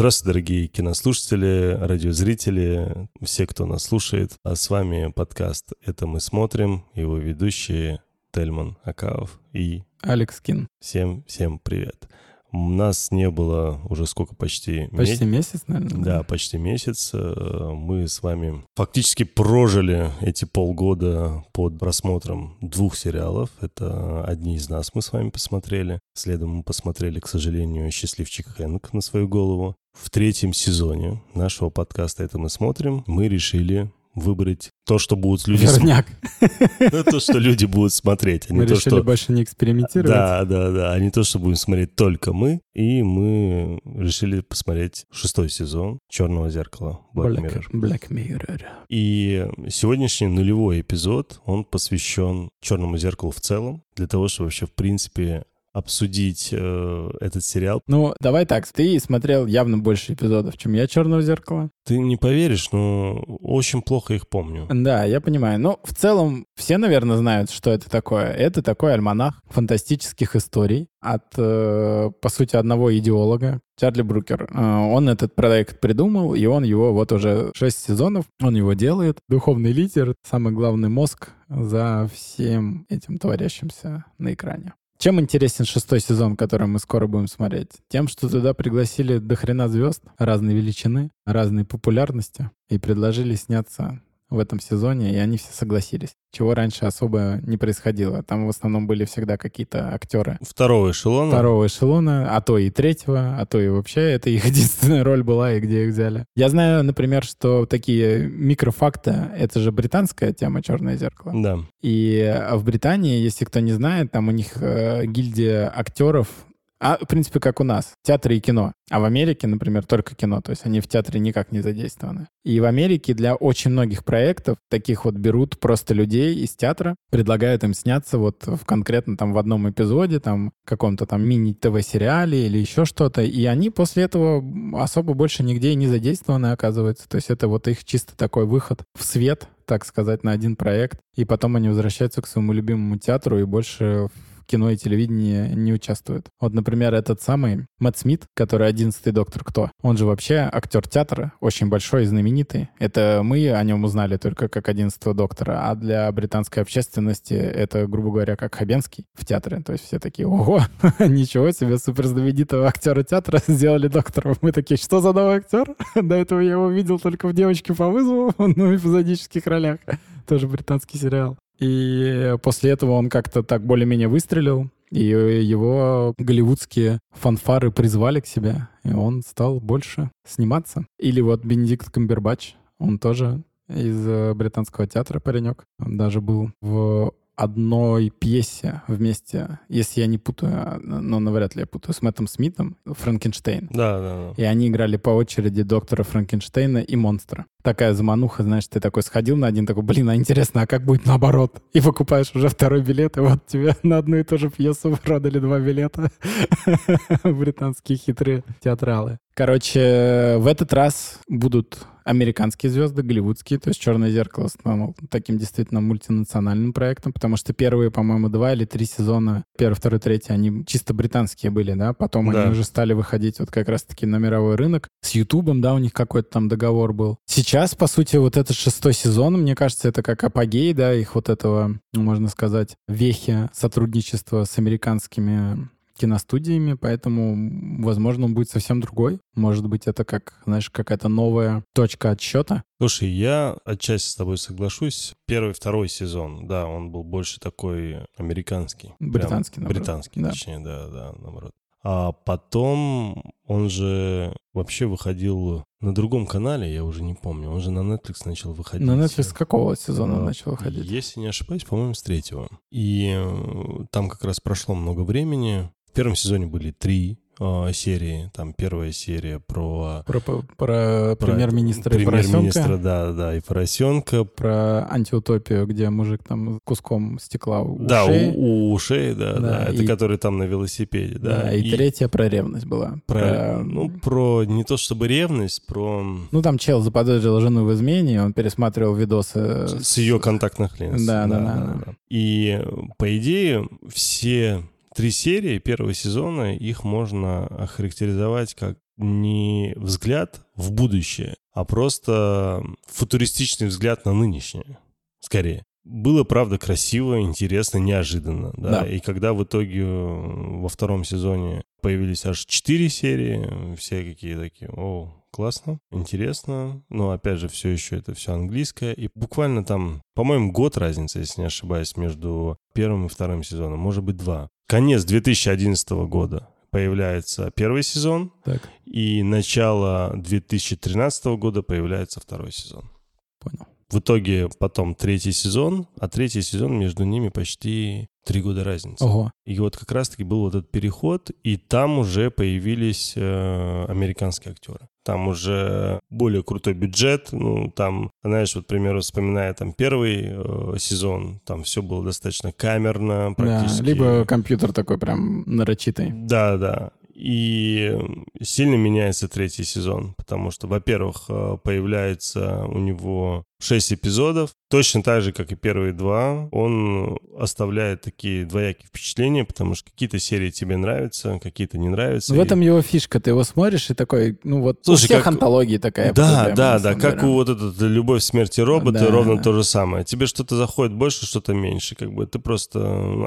Здравствуйте, дорогие кинослушатели, радиозрители, все, кто нас слушает. А с вами подкаст «Это мы смотрим», его ведущие Тельман Акаов и Алекс Кин. Всем, всем привет. У нас не было уже сколько, почти... Почти месяц, месяц наверное? Да, почти месяц. Э, мы с вами фактически прожили эти полгода под просмотром двух сериалов. Это «Одни из нас» мы с вами посмотрели. Следом мы посмотрели, к сожалению, «Счастливчик Хэнк» на свою голову. В третьем сезоне нашего подкаста «Это мы смотрим» мы решили выбрать то, что будут люди... Верняк. Ну, то, что люди будут смотреть. А мы то, решили что... больше не экспериментировать. Да, да, да. А не то, что будем смотреть только мы. И мы решили посмотреть шестой сезон «Черного зеркала» Black, Black Mirror. Black Mirror. И сегодняшний нулевой эпизод, он посвящен «Черному зеркалу» в целом, для того, чтобы вообще, в принципе, обсудить э, этот сериал. Ну, давай так, ты смотрел явно больше эпизодов, чем я «Черного зеркала». Ты не поверишь, но очень плохо их помню. Да, я понимаю. Но в целом все, наверное, знают, что это такое. Это такой альманах фантастических историй от, э, по сути, одного идеолога, Чарли Брукер. Э, он этот проект придумал, и он его вот уже шесть сезонов, он его делает. Духовный лидер, самый главный мозг за всем этим творящимся на экране. Чем интересен шестой сезон, который мы скоро будем смотреть? Тем, что туда пригласили до хрена звезд разной величины, разной популярности и предложили сняться в этом сезоне, и они все согласились. Чего раньше особо не происходило. Там в основном были всегда какие-то актеры. Второго эшелона. Второго эшелона, а то и третьего, а то и вообще это их единственная роль была, и где их взяли. Я знаю, например, что такие микрофакты, это же британская тема «Черное зеркало». Да. И в Британии, если кто не знает, там у них э, гильдия актеров а, в принципе, как у нас. Театры и кино. А в Америке, например, только кино. То есть они в театре никак не задействованы. И в Америке для очень многих проектов таких вот берут просто людей из театра, предлагают им сняться вот в конкретно там в одном эпизоде, там каком-то там мини-ТВ-сериале или еще что-то. И они после этого особо больше нигде и не задействованы, оказывается. То есть это вот их чисто такой выход в свет, так сказать, на один проект. И потом они возвращаются к своему любимому театру и больше кино и телевидение не участвуют. Вот, например, этот самый Мэтт Смит, который одиннадцатый доктор Кто, он же вообще актер театра, очень большой и знаменитый. Это мы о нем узнали только как одиннадцатого доктора, а для британской общественности это, грубо говоря, как Хабенский в театре. То есть все такие, ого, ничего себе, суперзнаменитого актера театра сделали доктором. Мы такие, что за новый актер? До этого я его видел только в «Девочке по вызову», ну, в эпизодических ролях. Тоже британский сериал. И после этого он как-то так более-менее выстрелил, и его голливудские фанфары призвали к себе, и он стал больше сниматься. Или вот Бенедикт Камбербач, он тоже из э, британского театра паренек. Он даже был в одной пьесе вместе, если я не путаю, но навряд ли я путаю, с Мэттом Смитом, Франкенштейн. Да, да, да. И они играли по очереди доктора Франкенштейна и монстра. Такая замануха, знаешь, ты такой сходил на один, такой, блин, а интересно, а как будет наоборот? И покупаешь уже второй билет, и вот тебе на одну и ту же пьесу продали два билета. Британские хитрые театралы. Короче, в этот раз будут американские звезды, голливудские, то есть «Черное зеркало» стало таким действительно мультинациональным проектом, потому что первые, по-моему, два или три сезона, первый, второй, третий, они чисто британские были, да, потом да. они уже стали выходить вот как раз-таки на мировой рынок. С Ютубом, да, у них какой-то там договор был. Сейчас, по сути, вот этот шестой сезон, мне кажется, это как апогей, да, их вот этого, можно сказать, вехи сотрудничества с американскими киностудиями, поэтому, возможно, он будет совсем другой. Может быть, это как, знаешь, какая-то новая точка отсчета. Слушай, я отчасти с тобой соглашусь. Первый, второй сезон, да, он был больше такой американский. Британский, Прям, наоборот. Британский, да. точнее, да, да, наоборот. А потом он же вообще выходил на другом канале, я уже не помню. Он же на Netflix начал выходить. На Netflix с какого сезона он начал выходить? Если не ошибаюсь, по-моему, с третьего. И э, там как раз прошло много времени. В первом сезоне были три э, серии. Там первая серия про... Про, про, про премьер-министра и Премьер-министра, да, да, и поросенка. Про антиутопию, где мужик там куском стекла у да, ушей. У, у ушей, да, да. да. Это и... который там на велосипеде, да. Да, и, и третья про ревность была. Про, про... Ну, про не то чтобы ревность, про... Ну, там чел заподозрил жену в измене, он пересматривал видосы... С, с ее контактных линз. Да да да, да, да, да. И, по идее, все Три серии первого сезона, их можно охарактеризовать как не взгляд в будущее, а просто футуристичный взгляд на нынешнее, скорее. Было, правда, красиво, интересно, неожиданно. Да? Да. И когда в итоге э, во втором сезоне появились аж четыре серии, все какие такие, о, классно, интересно. Но, опять же, все еще это все английское. И буквально там, по-моему, год разница, если не ошибаюсь, между первым и вторым сезоном. Может быть, два. Конец 2011 года появляется первый сезон, Так, и начало 2013 года появляется второй сезон. понял. В итоге потом третий сезон, а третий сезон между ними почти три года разницы. Ого. И вот как раз-таки был вот этот переход, и там уже появились э, американские актеры. Там уже более крутой бюджет. Ну, там, знаешь, вот, к примеру, вспоминая там первый э, сезон, там все было достаточно камерно, Да, практически. либо компьютер такой прям нарочитый. Да, да. И сильно меняется третий сезон, потому что, во-первых, э, появляется у него шесть эпизодов. Точно так же, как и первые два, он оставляет такие двоякие впечатления, потому что какие-то серии тебе нравятся, какие-то не нравятся. В И- этом его фишка. Ты его смотришь и такой, ну вот Слушай, у всех как- антологии такая. Да, проблема, да, да, как деле. у вот этот «Любовь, смерть и роботы» Да, ровно да. то же самое. Тебе что-то заходит больше, что-то меньше. Как бы ты просто...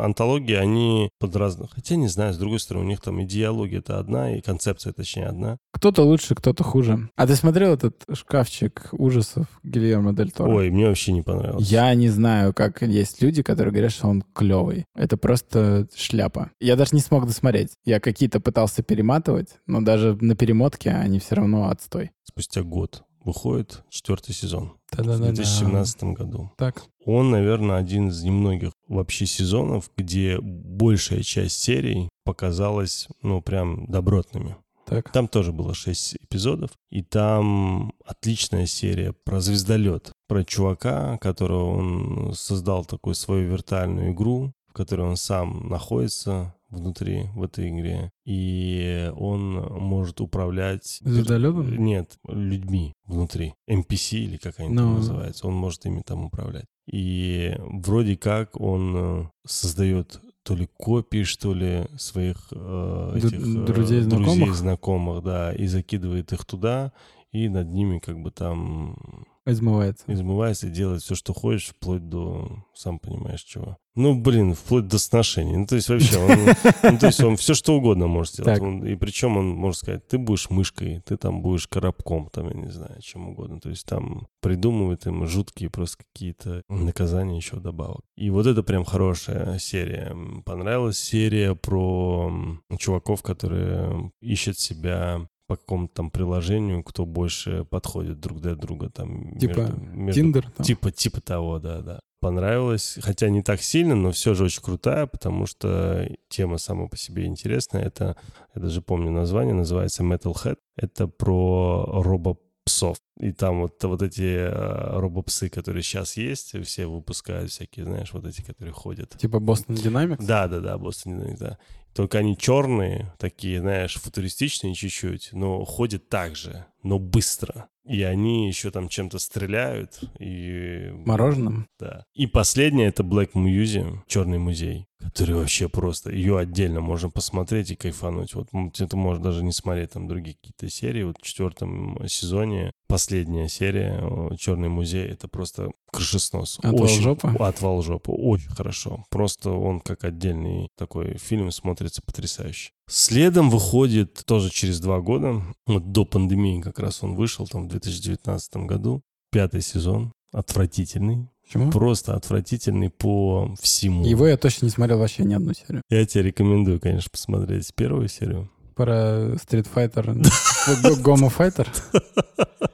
Антологии, они под разных... Хотя, не знаю, с другой стороны, у них там идеология это одна, и концепция, точнее, одна. Кто-то лучше, кто-то хуже. А ты смотрел этот шкафчик ужасов Гильермо Дель Торо? Ой, мне вообще не понравилось. Я не знаю, как есть люди, которые говорят, что он клевый. Это просто шляпа. Я даже не смог досмотреть. Я какие-то пытался перематывать, но даже на перемотке они все равно отстой. Спустя год выходит четвертый сезон в Да-да-да. 2017 году. Так. Он, наверное, один из немногих вообще сезонов, где большая часть серий показалась, ну, прям добротными. Так. Там тоже было 6 эпизодов, и там отличная серия про звездолет, про чувака, которого он создал такую свою виртуальную игру, в которой он сам находится внутри в этой игре, и он может управлять... Звездолетом? Нет, людьми внутри. NPC или как они там Ну. называются. Он может ими там управлять. И вроде как он э, создает то ли копии, что ли, своих э, этих э, друзей, знакомых? друзей, знакомых, да, и закидывает их туда, и над ними как бы там Измывается. измывается и делает все, что хочешь, вплоть до, сам понимаешь, чего. Ну, блин, вплоть до сношений. Ну, то есть вообще, он, ну, то есть он все, что угодно может сделать. Он- и причем он может сказать, ты будешь мышкой, ты там будешь коробком, там, я не знаю, чем угодно. То есть там придумывают им жуткие просто какие-то наказания еще добавок. И вот это прям хорошая серия. Понравилась серия про чуваков, которые ищут себя по какому-то там приложению, кто больше подходит друг для друга. Там, Типа Тиндер. Типа, типа того, да, да. Понравилось, хотя не так сильно, но все же очень крутая, потому что тема сама по себе интересная. Это, я даже помню название, называется Metalhead. Это про робопсов. И там вот, вот эти э, робопсы, которые сейчас есть, все выпускают всякие, знаешь, вот эти, которые ходят. Типа Boston Dynamics? Да, да, да, Boston Dynamics, да. Только они черные, такие, знаешь, футуристичные чуть-чуть, но ходят так же, но быстро. И они еще там чем-то стреляют. И... Мороженым? Да. И последнее это Black Museum, Черный музей, который вообще просто... Ее отдельно можно посмотреть и кайфануть. Вот это можно даже не смотреть там другие какие-то серии. Вот в четвертом сезоне последняя серия о, Черный музей, это просто крышеснос. Отвал Очень- жопы? Отвал жопы. Очень хорошо. Просто он как отдельный такой фильм смотрится потрясающе. Следом выходит тоже через два года, вот до пандемии как раз он вышел, там в 2019 году, пятый сезон, отвратительный, Почему? просто отвратительный по всему. Его я точно не смотрел вообще ни одну серию. Я тебе рекомендую, конечно, посмотреть первую серию. Про Street Fighter. Гомо Fighter?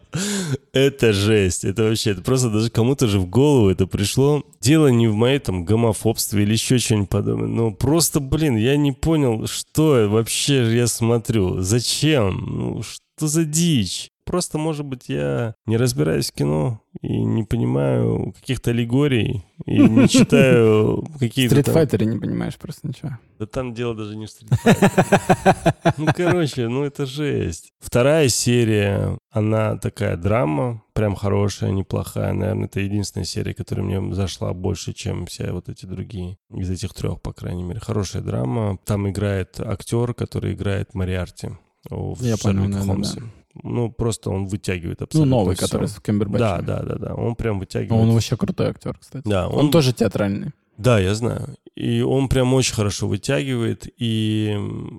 Это жесть, это вообще, это просто даже кому-то же в голову это пришло. Дело не в моей там гомофобстве или еще что-нибудь подобное, но просто, блин, я не понял, что вообще я смотрю, зачем, ну что за дичь. Просто, может быть, я не разбираюсь в кино и не понимаю каких-то аллегорий, и не читаю какие-то... В стритфайтере не понимаешь просто ничего. Да там дело даже не в. Ну, короче, ну это жесть. Вторая серия, она такая драма, прям хорошая, неплохая. Наверное, это единственная серия, которая мне зашла больше, чем все вот эти другие. Из этих трех, по крайней мере. Хорошая драма. Там играет актер, который играет Мариарти в Я понял, Шерлоке да, да, Холмсе. Ну, просто он вытягивает Ну, абсолютно новый, всё. который с Кембербэтчем. Да, да, да, да. Он прям вытягивает. Он вообще крутой актер, кстати. Да, Он, он, тоже театральный. Да, я знаю. И он прям очень хорошо вытягивает, и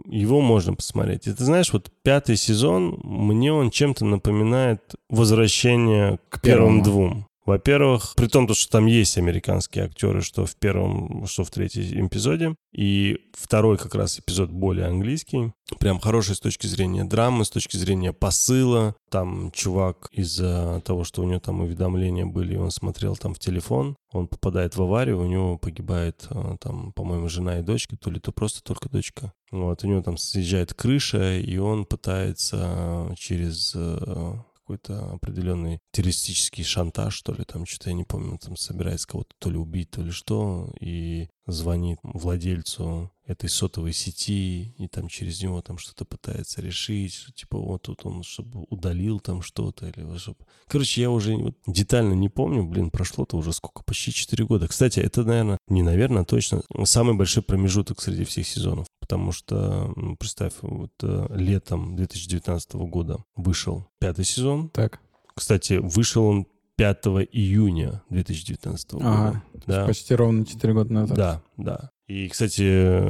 его можно посмотреть. И ты знаешь, вот пятый сезон, мне он чем-то напоминает возвращение к первым первому. двум. Во-первых, при том, то, что там есть американские актеры, что в первом, что в третьем эпизоде. И второй как раз эпизод более английский. Прям хороший с точки зрения драмы, с точки зрения посыла. Там чувак из-за того, что у него там уведомления были, он смотрел там в телефон, он попадает в аварию, у него погибает а, там, по-моему, жена и дочка, то ли то просто только дочка. Вот, у него там съезжает крыша, и он пытается через э, какой-то определенный террористический шантаж, что ли, там что-то я не помню, там собирается кого-то то ли убить, то ли что, и звонит владельцу этой сотовой сети, и там через него там что-то пытается решить, что типа вот тут он, чтобы удалил там что-то, или чтобы... Короче, я уже вот детально не помню, блин, прошло-то уже сколько, почти 4 года. Кстати, это, наверное, не наверное, а точно самый большой промежуток среди всех сезонов, потому что, ну, представь, вот э, летом 2019 года вышел пятый сезон, Так. кстати, вышел он 5 июня 2019 года. Ага. Да. Почти ровно 4 года назад. Да, да. И, кстати,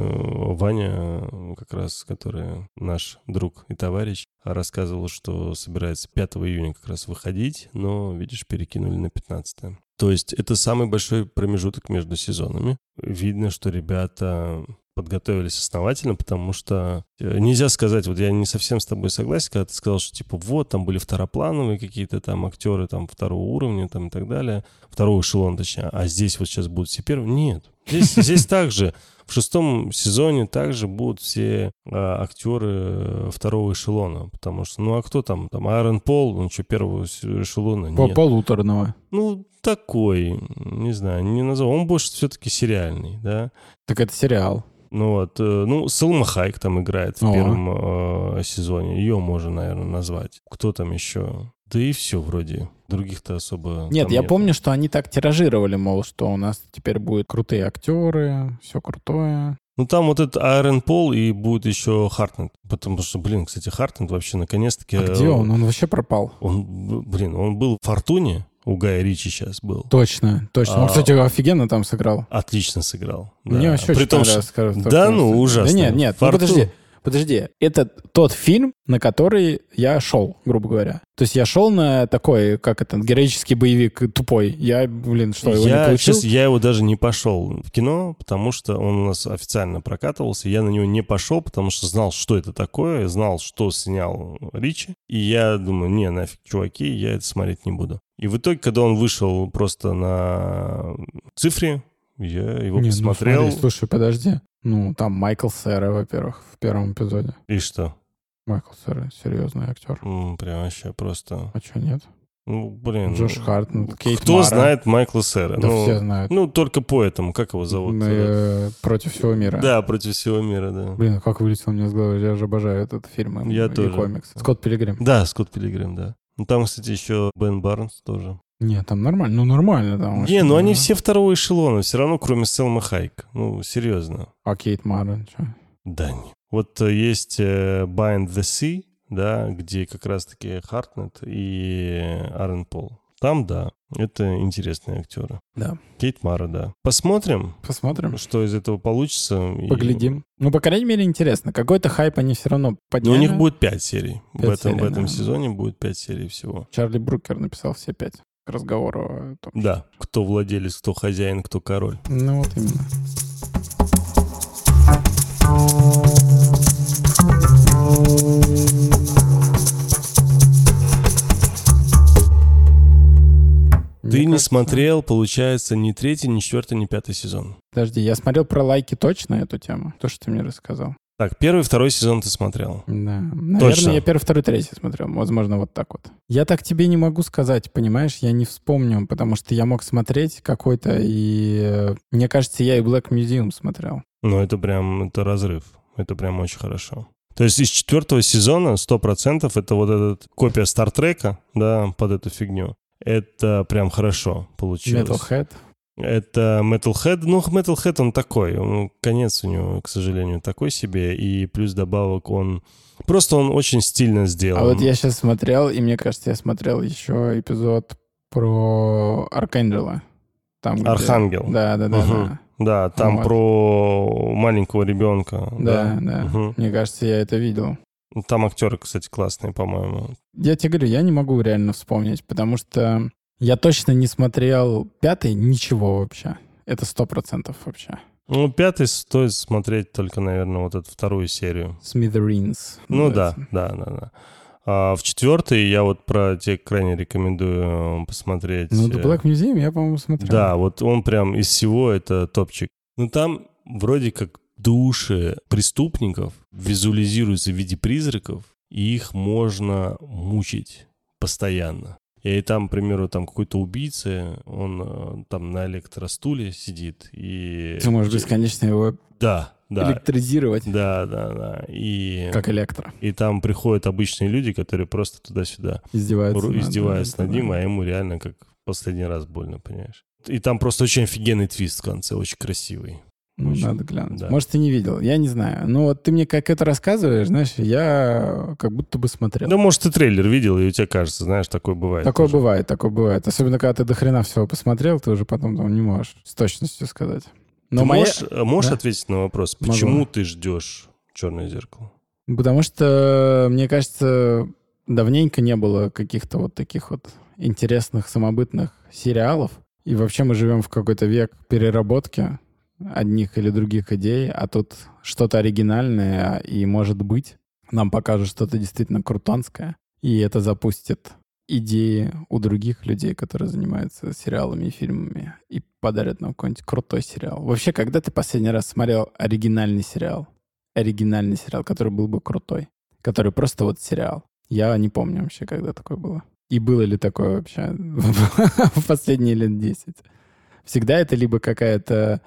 Ваня, как раз, который наш друг и товарищ, рассказывал, что собирается 5 июня как раз выходить, но, видишь, перекинули на 15. То есть это самый большой промежуток между сезонами. Видно, что ребята подготовились основательно, потому что э, нельзя сказать, вот я не совсем с тобой согласен, когда ты сказал, что типа вот, там были второплановые какие-то там актеры там второго уровня там и так далее, второго эшелона точнее, а здесь вот сейчас будут все первые. Нет, здесь, здесь также в шестом сезоне также будут все а, актеры э, второго эшелона, потому что, ну а кто там? Там Аарон Пол, он что, первого эшелона? По Нет. полуторного. Ну, такой, не знаю, не назову. Он больше все-таки сериальный, да. Так это сериал. Ну вот, э, ну, Сэлма Хайк там играет в О. первом э, сезоне. Ее можно, наверное, назвать. Кто там еще? Да и все вроде. Других-то особо Нет, я нету. помню, что они так тиражировали, мол, что у нас теперь будут крутые актеры, все крутое. Ну, там вот этот Айрон Пол и будет еще Хартнет. Потому что, блин, кстати, Хартнет вообще наконец-таки... А где э, он? Он вообще пропал. Он, блин, он был в Фортуне, у Гая Ричи сейчас был. Точно, точно. Он, А. кстати, офигенно там сыграл. Отлично сыграл. Мне да. вообще При очень том, что... скажу, Да ну, ужасно. Да нет, нет, ну Фортун- подожди. Подожди, это тот фильм, на который я шел, грубо говоря. То есть я шел на такой, как это, героический боевик тупой. Я, блин, что, его не я, получил? честно, я его даже не пошел в кино, потому что он у нас официально прокатывался. Я на него не пошел, потому что знал, что это такое, знал, что снял Ричи. И я думаю, не, нафиг, чуваки, я это смотреть не буду. И в итоге, когда он вышел просто на цифре, я его Не, ну посмотрел. смотри, слушай, подожди. Ну, там Майкл Сера, во-первых, в первом эпизоде. И что? Майкл Сера, серьезный актер. М, Прям вообще просто... А что, нет? Ну, блин. Джош ну, Хартнет, Кейт Кто Мара. знает Майкла Сэра? Да ну, все знают. ну, только по этому, как его зовут? Мы, э, против всего мира. Да, против всего мира, да. Блин, как вылетел мне с головы. Я же обожаю этот фильм Я и тоже. комикс. Скотт Пилигрим. Да, Скотт Пилигрим, да. Ну, там, кстати, еще Бен Барнс тоже. Не, там нормально. Ну, нормально там. Не, ну они все второго эшелона, все равно, кроме Селма Хайк. Ну, серьезно. А Кейт Мара? Да не. Вот э, есть э, Bind the Sea, да, где как раз-таки Хартнет и Аарон Пол. Там, да, это интересные актеры. Да. Кейт Мара, да. Посмотрим, Посмотрим. что из этого получится. и- Поглядим. Ну, по крайней мере, интересно. Какой-то хайп они все равно Но подняли. у них будет пять серий. в Пять этом, в серий, этом да. сезоне будет пять серий всего. Чарли Брукер написал все пять к разговору о том. Да. Кто владелец, кто хозяин, кто король. Ну, вот именно. Ты Мне не кажется- смотрел, получается, ни третий, ни четвертый, ни пятый сезон. Подожди, я смотрел про лайки точно эту тему, то, что ты мне рассказал. Так, первый, второй сезон ты смотрел. Да. Наверное, Точно. я первый, второй, третий смотрел. Возможно, вот так вот. Я так тебе не могу сказать, понимаешь? Я не вспомню, потому что я мог смотреть какой-то, и э, мне кажется, я и Black Museum смотрел. Ну, это прям, это разрыв. Это прям очень хорошо. То есть из четвертого сезона 100% это вот эта копия Стартрека, да, под эту фигню. Это прям хорошо получилось. Metalhead. Это Metalhead. Ну, Metalhead он такой. Ну, конец у него, к сожалению, такой себе. И плюс добавок он... Просто он очень стильно сделан. А вот я сейчас смотрел, и мне кажется, я смотрел еще эпизод про Архангела. Там, где- Архангел. Да, да, да, Мгм. да. Да, там Вот. про маленького ребенка. Да, да. Мгм. Мне кажется, я это видел. Там актеры, кстати, классные, по-моему. Я тебе говорю, я не могу реально вспомнить, потому что я точно не смотрел пятый ничего вообще. Это сто процентов вообще. Ну, пятый стоит смотреть только, наверное, вот эту вторую серию. Smithereens. Ну да, да, да, да. А в четвертый я вот про тебе крайне рекомендую э, посмотреть. Ну, The э, Black Museum я, по-моему, смотрел. Да, вот он прям из всего это топчик. Ну там вроде как души преступников визуализируются в виде призраков, и их можно мучить постоянно. И там, к примеру, там какой-то убийца, он э, там на электростуле сидит, и... Ты можешь бесконечно его Да, да. электризировать, Да, да, да. И, как электро. и там приходят обычные люди, которые просто туда-сюда Издеваются. ру- над- издеваются над да. ним, а ему реально как последний раз больно, понимаешь? И там просто очень офигенный твист в конце, очень красивый. Ну, Очень, надо глянуть. да. Может, ты не видел, я не знаю. Ну, вот ты мне как это рассказываешь, знаешь, я как будто бы смотрел. Да, может, ты трейлер видел, и у тебя кажется, знаешь, такое бывает. Такое тоже. бывает, такое бывает. Особенно, когда ты до хрена всего посмотрел, ты уже потом там не можешь с точностью сказать. Но Ты моя... можешь, э, можешь Да. ответить на вопрос, Могу. почему ты ждешь черное зеркало? Потому что, мне кажется, давненько не было каких-то вот таких вот интересных самобытных сериалов. И вообще мы живем в какой-то век переработки одних или других идей, а тут что-то оригинальное, и, может быть, нам покажут что-то действительно крутанское, и это запустит идеи у других людей, которые занимаются сериалами и фильмами, и подарят нам какой-нибудь крутой сериал. Вообще, когда ты последний раз смотрел оригинальный сериал? Оригинальный сериал, который был бы крутой, который просто вот сериал. Я не помню вообще, когда такое было. И было ли такое вообще в последние лет 10. Всегда это либо какая-то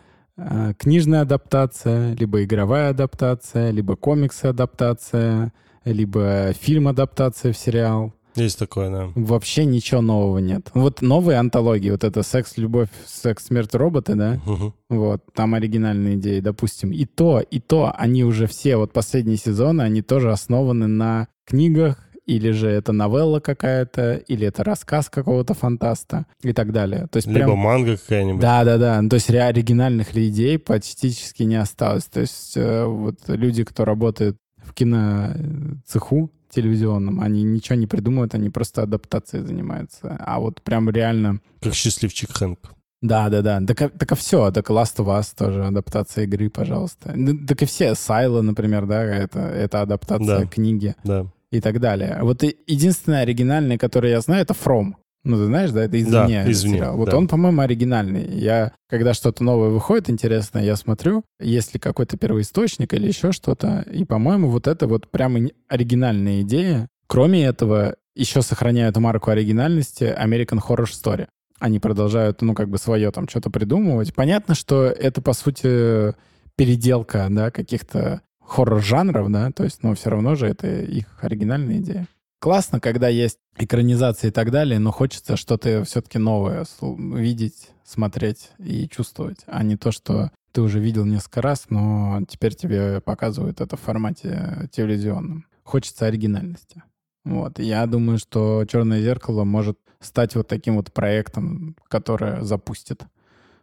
книжная адаптация, либо игровая адаптация, либо комикс-адаптация, либо фильм-адаптация в сериал. Есть такое, да. Вообще ничего нового нет. Вот новые антологии, вот это «Секс, любовь, секс, смерть, роботы», да? Мгм. Вот, там оригинальные идеи, допустим. И то, и то, они уже все, вот последние сезоны, они тоже основаны на книгах, или же это новелла какая-то, или это рассказ какого-то фантаста и так далее. То есть Либо прям... манга какая-нибудь. Да, да, да. Ну, То есть оригинальных идей практически не осталось. То есть э, вот люди, кто работает в киноцеху телевизионном, они ничего не придумывают, они просто адаптацией занимаются. А вот прям реально... Как счастливчик Хэнк. Да, да, да. Так, а- так и все. Так Last of Us тоже адаптация игры, пожалуйста. Так и все. Сайла, например, да, это, это адаптация Да. книги Да. И так далее. Вот единственное оригинальное, которое я знаю, это From. Ну, ты знаешь, да, это извне. Да, извне, сериал. Вот да. он, по-моему, оригинальный. Я, когда что-то новое выходит интересное, я смотрю, есть ли какой-то первоисточник или еще что-то. И, по-моему, вот это вот прям ин- оригинальная идея. Кроме этого, еще сохраняют марку оригинальности American Horror Story. Они продолжают, ну, как бы свое там что-то придумывать. Понятно, что это, по сути, переделка, да, каких-то хоррор-жанров, да, то есть, но все равно же это их оригинальная идея. Классно, когда есть экранизации и так далее, но хочется что-то все-таки новое видеть, смотреть и чувствовать, а не то, что ты уже видел несколько раз, но теперь тебе показывают это в формате телевизионном. Хочется оригинальности. Вот. Я думаю, что «Черное зеркало» может стать вот таким вот проектом, который запустит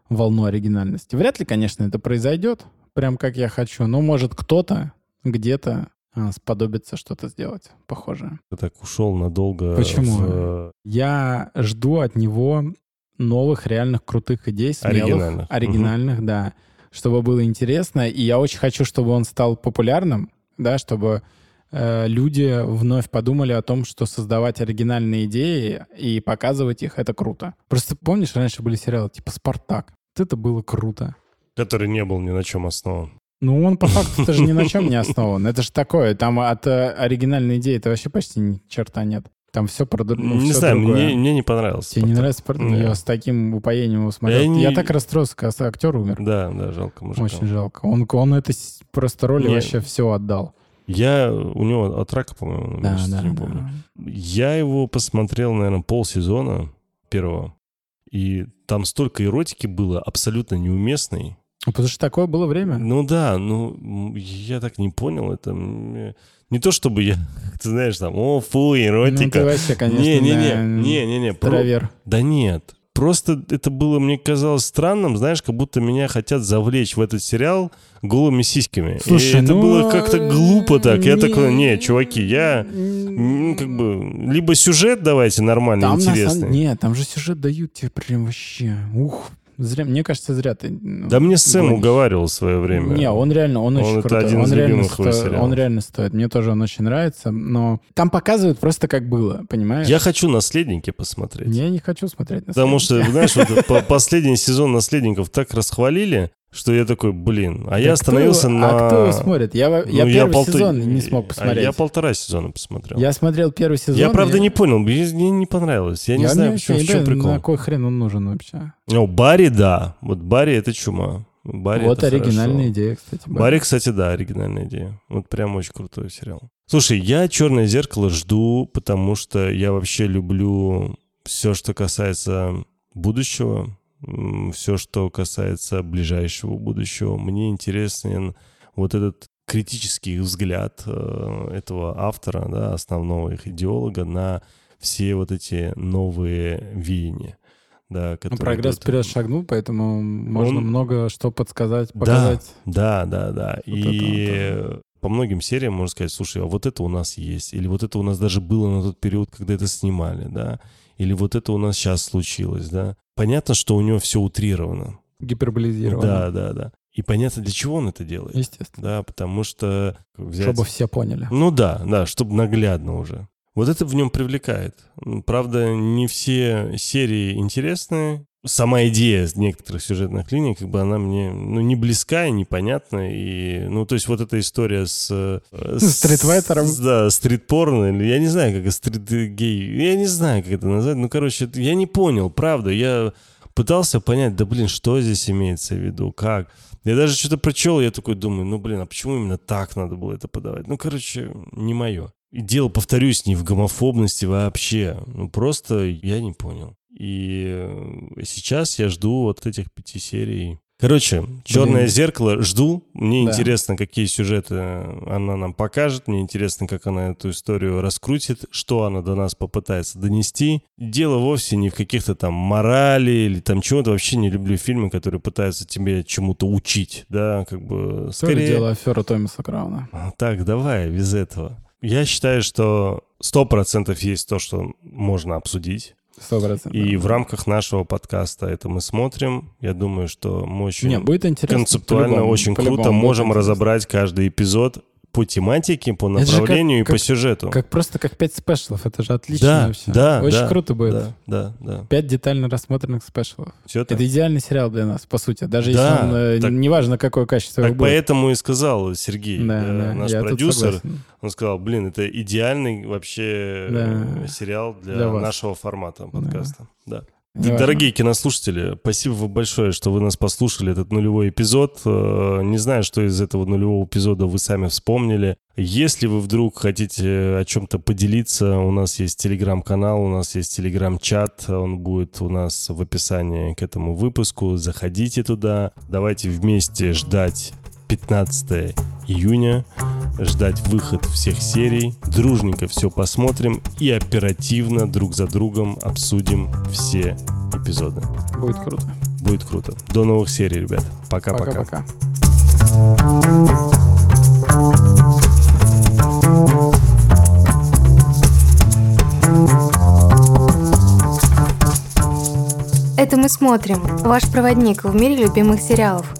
волну оригинальности. Вряд ли, конечно, это произойдет, прям как я хочу, но может кто-то где-то а, сподобится что-то сделать похожее. Ты так ушел надолго. Почему? в, э, Я жду от него новых реальных крутых идей, смелых, Оригинальных. оригинальных, да, чтобы было интересно. И я очень хочу, чтобы он стал популярным, да, чтобы э, люди вновь подумали о том, что создавать оригинальные идеи и показывать их — это круто. Просто помнишь, раньше были сериалы типа «Спартак». Вот это было круто. Который не был ни на чем основан. Ну, он по факту тоже ни на чем не основан. Это же такое, там от э, оригинальной идеи это вообще почти ни черта нет. Там все про ну, Не все знаю, другое. мне, мне не понравился. Тебе не нравится Спартак? Я с таким упоением смотрел. Я Я, не- так расстроился, когда актер умер. Да, да, жалко мужика. Очень жалко. Он, он это просто роли Не. вообще все отдал. Я у него от рака, по-моему, Да, да, не да. помню. Я его посмотрел, наверное, полсезона первого. И там столько эротики было абсолютно неуместной. Ну, Потому что такое было время. Ну да, ну я так не понял. Это не то чтобы я, ты знаешь, там, о, фу, Ну, ты эротика. вообще, конечно, Не-не-не, да, не-не-не. про- Травер. Да нет. Просто это было, мне казалось, странным, знаешь, как будто меня хотят завлечь в этот сериал голыми сиськами. Слушай, И это ну, было как-то глупо так. Я не- такой, не, чуваки, я м, как бы либо сюжет давайте нормальный, Там на самом- интересный. Нет, там же сюжет дают тебе прям вообще. Ух, зря. Мне кажется, зря ты. ну, Да мне Сэм гонишь. уговаривал в свое время. Не, он реально, он, Он очень это крутой. один он из реально стоит. сериалов. Он реально стоит. Мне тоже он очень нравится, но там показывают просто как было, понимаешь? Я хочу наследники посмотреть. Я не хочу смотреть на Потому что, «Наследники». знаешь, вот по- последний сезон наследников так расхвалили, что я такой, блин, а я Да остановился кто, на... А кто его смотрит? Я, Ну, я первый полто- сезон не смог а посмотреть. Я полтора сезона посмотрел. Я смотрел первый сезон. Я, правда, и- не понял, мне, не понравилось. Я не Я знаю, не- почему, в я чем не знаю, прикол. На кой хрен он нужен вообще? Ну, Барри, да. Вот Барри — это чума. Барри вот оригинальная хорошо. идея, кстати. Барри. Барри, кстати, да, оригинальная идея. Вот прям очень крутой сериал. Слушай, я «Черное зеркало» жду, потому что я вообще люблю все, что касается будущего, все, что касается ближайшего будущего. Мне интересен вот этот критический взгляд э, этого автора, да, основного их идеолога на все вот эти новые веяния. Да, Ну, прогресс идут. вперед шагнул, поэтому можно Он- много что подсказать, Да. показать. Да, да, да. Вот и это по многим сериям можно сказать, слушай, а вот это у нас есть, или вот это у нас даже было на тот период, когда это снимали, да, или вот это у нас сейчас случилось, да. Понятно, что у него все утрировано. Гиперболизировано. Да, да, да. И понятно, для чего он это делает. Естественно. Да, потому что взять... Чтобы все поняли. Ну да, да, чтобы наглядно уже. Вот это в нем привлекает. Правда, не все серии интересны. Сама идея некоторых сюжетных линий, как бы она мне, ну, не близка и непонятна. И, ну, то есть вот эта история с... э, Стритвайтером. Да, стрит-порно, или я не знаю, как это, стрит-гей, я не знаю, как это назвать. Ну, короче, я не понял, правда. Я пытался понять, да, блин, что здесь имеется в виду, как. Я даже что-то прочел, я такой думаю, ну, блин, а почему именно так надо было это подавать? Ну, короче, не мое. И дело, повторюсь, не в гомофобности вообще. Ну, просто я не понял. И э, сейчас я жду вот этих пяти серий. Короче, черное Блин. зеркало жду. Мне Да. интересно, какие сюжеты она нам покажет. Мне интересно, как она эту историю раскрутит, что она до нас попытается донести. Дело вовсе не в каких-то там морали или там чего-то. Вообще не люблю фильмы, которые пытаются тебе чему-то учить. Да, как бы Скорее... скорее... дело афера Томаса Крауна. А, Так, давай, без этого. Я считаю, что 100% есть то, что можно обсудить. Сто процентов. И в рамках нашего подкаста это мы смотрим. Я думаю, что мы очень Не, будет интересно. концептуально по-любому, очень по-любому круто можем интересно. разобрать каждый эпизод по тематике, по же как- направлению и как- по сюжету. Как просто как пять спешлов. Это же отлично Да, вообще. да, Очень да, круто будет. Да, да, да. Пять детально рассмотренных спешлов. Все так. Это идеальный сериал для нас, по сути. Даже Да, если он, э, так- неважно, какое качество Так будет. поэтому и сказал Сергей, Да, э, да, наш продюсер. Он сказал, блин, это идеальный вообще Да. э, сериал для, Для вас. нашего формата подкаста. Да. Неважно. Дорогие кинослушатели, спасибо вам большое, что вы нас послушали, этот нулевой эпизод. Э, Не знаю, что из этого нулевого эпизода вы сами вспомнили. Если вы вдруг хотите о чем-то поделиться, у нас есть телеграм-канал, у нас есть телеграм-чат, он будет у нас в описании к этому выпуску. Заходите туда, давайте вместе ждать 15 июня, ждать выход всех серий, дружненько все посмотрим и оперативно друг за другом обсудим все эпизоды. Будет круто. Будет круто. До новых серий, ребят. Пока-пока. Пока-пока. Это мы смотрим. Ваш проводник в мире любимых сериалов.